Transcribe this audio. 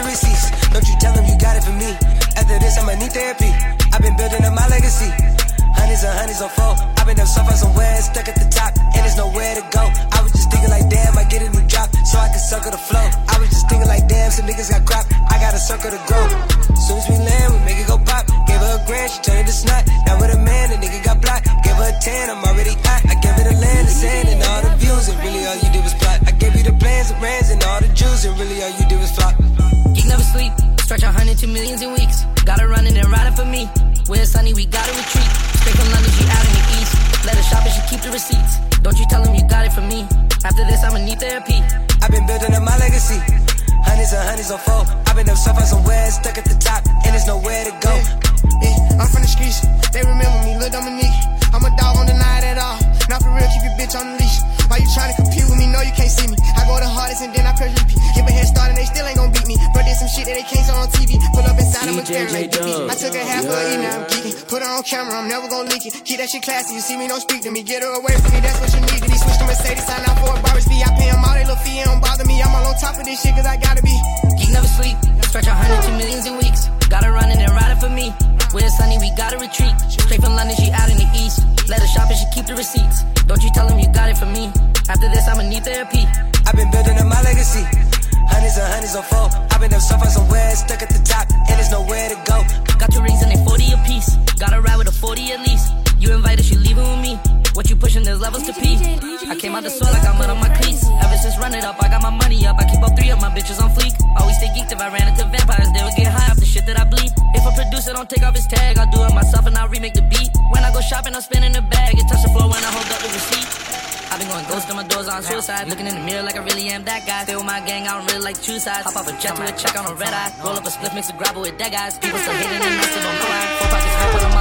the receipts. Don't you tell them you got it for me. After this, I'ma need therapy. I've been building up my legacy. Hundreds and hundreds on four. I've been up so far somewhere, stuck at the top, and there's nowhere to go. I was just thinking like, damn, I get a new drop, so I can circle the flow. I was just thinking like, damn, some niggas got crap. I got a circle to grow. Soon as we land, we make it go pop. Gave her a grand, she turned it to snot. Now with a man, the nigga got blocked. Gave her a tan, I'm already hot. I gave her the land, the sand, and all the views, and really all you to millions in weeks. Gotta run it and ride it for me. When it's sunny, we gotta retreat. Straight from London, she out in the east. Let her shop and she keep the receipts. Don't you tell him you got it from me. After this, I'ma need therapy. I've been building up my legacy. Hundreds and hundreds on four. I've been up so far somewhere, stuck at the top, and there's nowhere to go. Yeah, I'm from the streets. They remember me, Lil Dominique. I'm a dog, on the night at all. Not for real, keep your bitch on the leash. Why you tryna compete with me? No, you can't see me. I go the hardest and then I press Pull up inside, I'ma DJ carry like J-Dub. I took a half of Yeah. a E, now I'm geeking. Put her on camera, I'm never gon' leak it. Keep that shit classy, you see me, don't speak to me. Get her away from me, that's what you need. Then he switched to Mercedes, sign out for a Barbie's fee. I pay him all they little fee, it don't bother me. I'm all on top of this shit, cause I gotta be. Geek never sleep, stretch a hundred to millions in weeks. Got her running and riding for me. When it's sunny, we gotta retreat. Straight from London, she out in the east. Let her shop and she keep the receipts. Don't you tell him you got it from me. After this, I'ma need therapy. I've been building up my legacy. Hundreds and hundreds on four. Been up so far somewhere, stuck at the top, and there's nowhere to go. Got two rings and they 40 apiece. Gotta ride with a 40 at least. You invited, she leaving with me. What you pushing, there's levels to P. I came out the soil like I'm mud on my cleats. Ever since run it up, I got my money up. I keep up three of my bitches on fleek. Always stay geeked if I ran into vampires, they would get high off the shit that I bleed. If a producer don't take off his tag, I'll do it myself and I'll remake the beat. When I go shopping, I'm spinning the bag. I've ghost on my doors on suicide. Looking in the mirror like I really am that guy. Stay with my gang, I don't really like two sides. Hop off a jet to a check on a red eye. Roll up a split, mix a grabber with dead guys. People still hating and I still don't know why. Four pockets full, put 'em